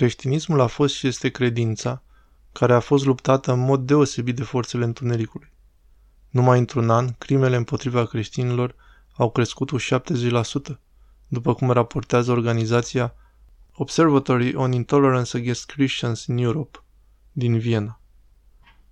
Creștinismul a fost și este credința, care a fost luptată în mod deosebit de forțele întunericului. Numai într-un an, crimele împotriva creștinilor au crescut cu 70%, după cum raportează organizația Observatory on Intolerance Against Christians in Europe din Viena.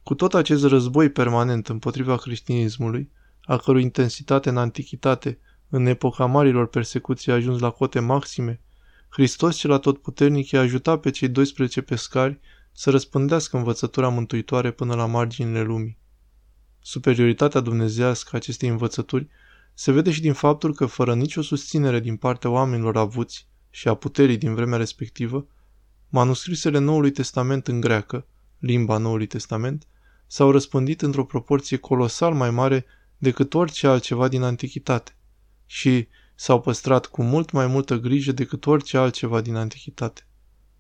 Cu tot acest război permanent împotriva creștinismului, a cărui intensitate în antichitate, în epoca marilor persecuții a ajuns la cote maxime, Hristos cel atotputernic i-a ajutat pe cei 12 pescari să răspândească învățătura mântuitoare până la marginile lumii. Superioritatea dumnezească a acestei învățături se vede și din faptul că, fără nicio susținere din partea oamenilor avuți și a puterii din vremea respectivă, manuscrisele Noului Testament în greacă, limba Noului Testament, s-au răspândit într-o proporție colosal mai mare decât orice altceva din antichitate și s-au păstrat cu mult mai multă grijă decât orice altceva din antichitate.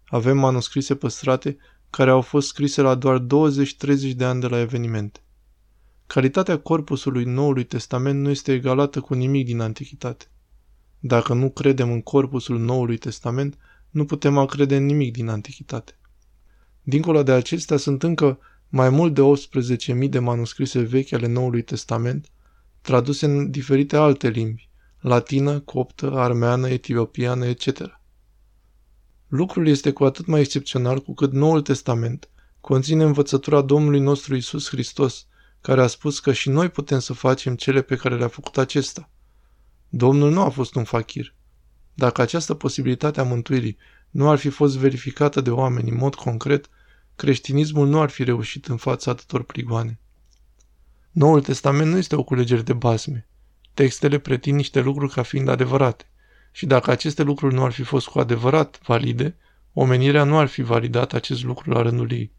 Avem manuscrise păstrate care au fost scrise la doar 20-30 de ani de la evenimente. Calitatea corpusului Noului Testament nu este egalată cu nimic din antichitate. Dacă nu credem în corpusul Noului Testament, nu putem a crede în nimic din antichitate. Dincolo de acestea sunt încă mai mult de 18.000 de manuscrise vechi ale Noului Testament, traduse în diferite alte limbi, latină, coptă, armeană, etiopiană, etc. Lucrul este cu atât mai excepțional cu cât Noul Testament conține învățătura Domnului nostru Isus Hristos, care a spus că și noi putem să facem cele pe care le-a făcut acesta. Domnul nu a fost un fachir. Dacă această posibilitate a mântuirii nu ar fi fost verificată de oameni în mod concret, creștinismul nu ar fi reușit în fața atâtor prigoane. Noul Testament nu este o culegere de basme. Textele pretind niște lucruri ca fiind adevărate. Și dacă aceste lucruri nu ar fi fost cu adevărat valide, omenirea nu ar fi validat acest lucru la rândul ei.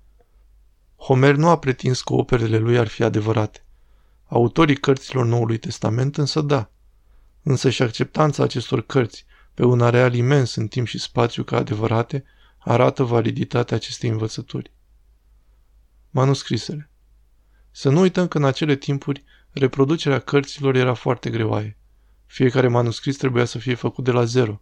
Homer nu a pretins că operele lui ar fi adevărate. Autorii cărților Noului Testament însă da. Însă și acceptanța acestor cărți pe un areal imens în timp și spațiu ca adevărate arată validitatea acestei învățături. Manuscrisele Să nu uităm că în acele timpuri reproducerea cărților era foarte greoaie. Fiecare manuscris trebuia să fie făcut de la zero.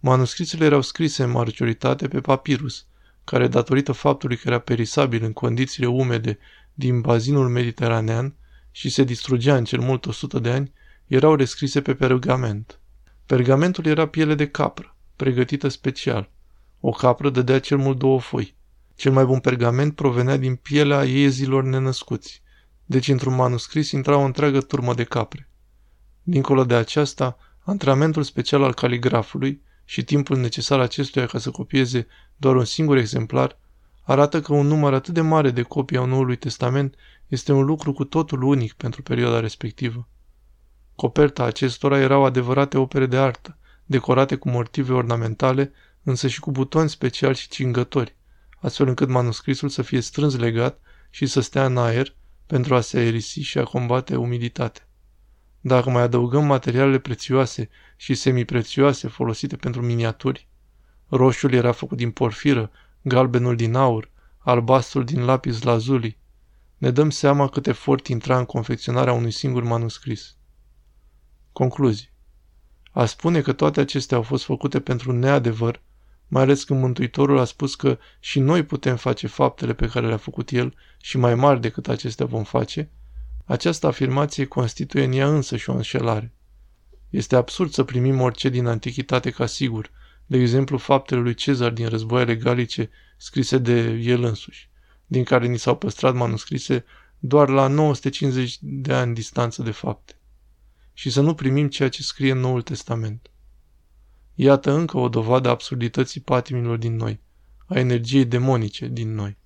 Manuscrisele erau scrise în majoritate pe papirus, care, datorită faptului că era perisabil în condițiile umede din bazinul mediteranean și se distrugea în cel mult 100 de ani, erau rescrise pe pergament. Pergamentul era piele de capră, pregătită special. O capră dădea cel mult două foi. Cel mai bun pergament provenea din pielea iezilor nenăscuți, deci într-un manuscris intra o întreagă turmă de capre. Dincolo de aceasta, antrenamentul special al caligrafului și timpul necesar acestuia ca să copieze doar un singur exemplar, arată că un număr atât de mare de copii a Noului Testament este un lucru cu totul unic pentru perioada respectivă. Coperta acestora erau adevărate opere de artă, decorate cu motive ornamentale, însă și cu butoni speciali și cingători, astfel încât manuscrisul să fie strâns legat și să stea în aer pentru a se aerisi și a combate umiditatea. Dacă mai adăugăm materialele prețioase și semiprețioase folosite pentru miniaturi, roșiul era făcut din porfiră, galbenul din aur, albastrul din lapis lazuli, ne dăm seama cât efort intra în confecționarea unui singur manuscris. Concluzii A spune că toate acestea au fost făcute pentru un neadevăr, mai ales când Mântuitorul a spus că și noi putem face faptele pe care le-a făcut El și mai mari decât acestea vom face, această afirmație constituie în ea însă și o înșelare. Este absurd să primim orice din antichitate ca sigur, de exemplu faptele lui Cezar din războaiele galice scrise de el însuși, din care ni s-au păstrat manuscrise doar la 950 de ani distanță de fapte. Și să nu primim ceea ce scrie în Noul Testament. Iată încă o dovadă a absurdității patimilor din noi, a energiei demonice din noi.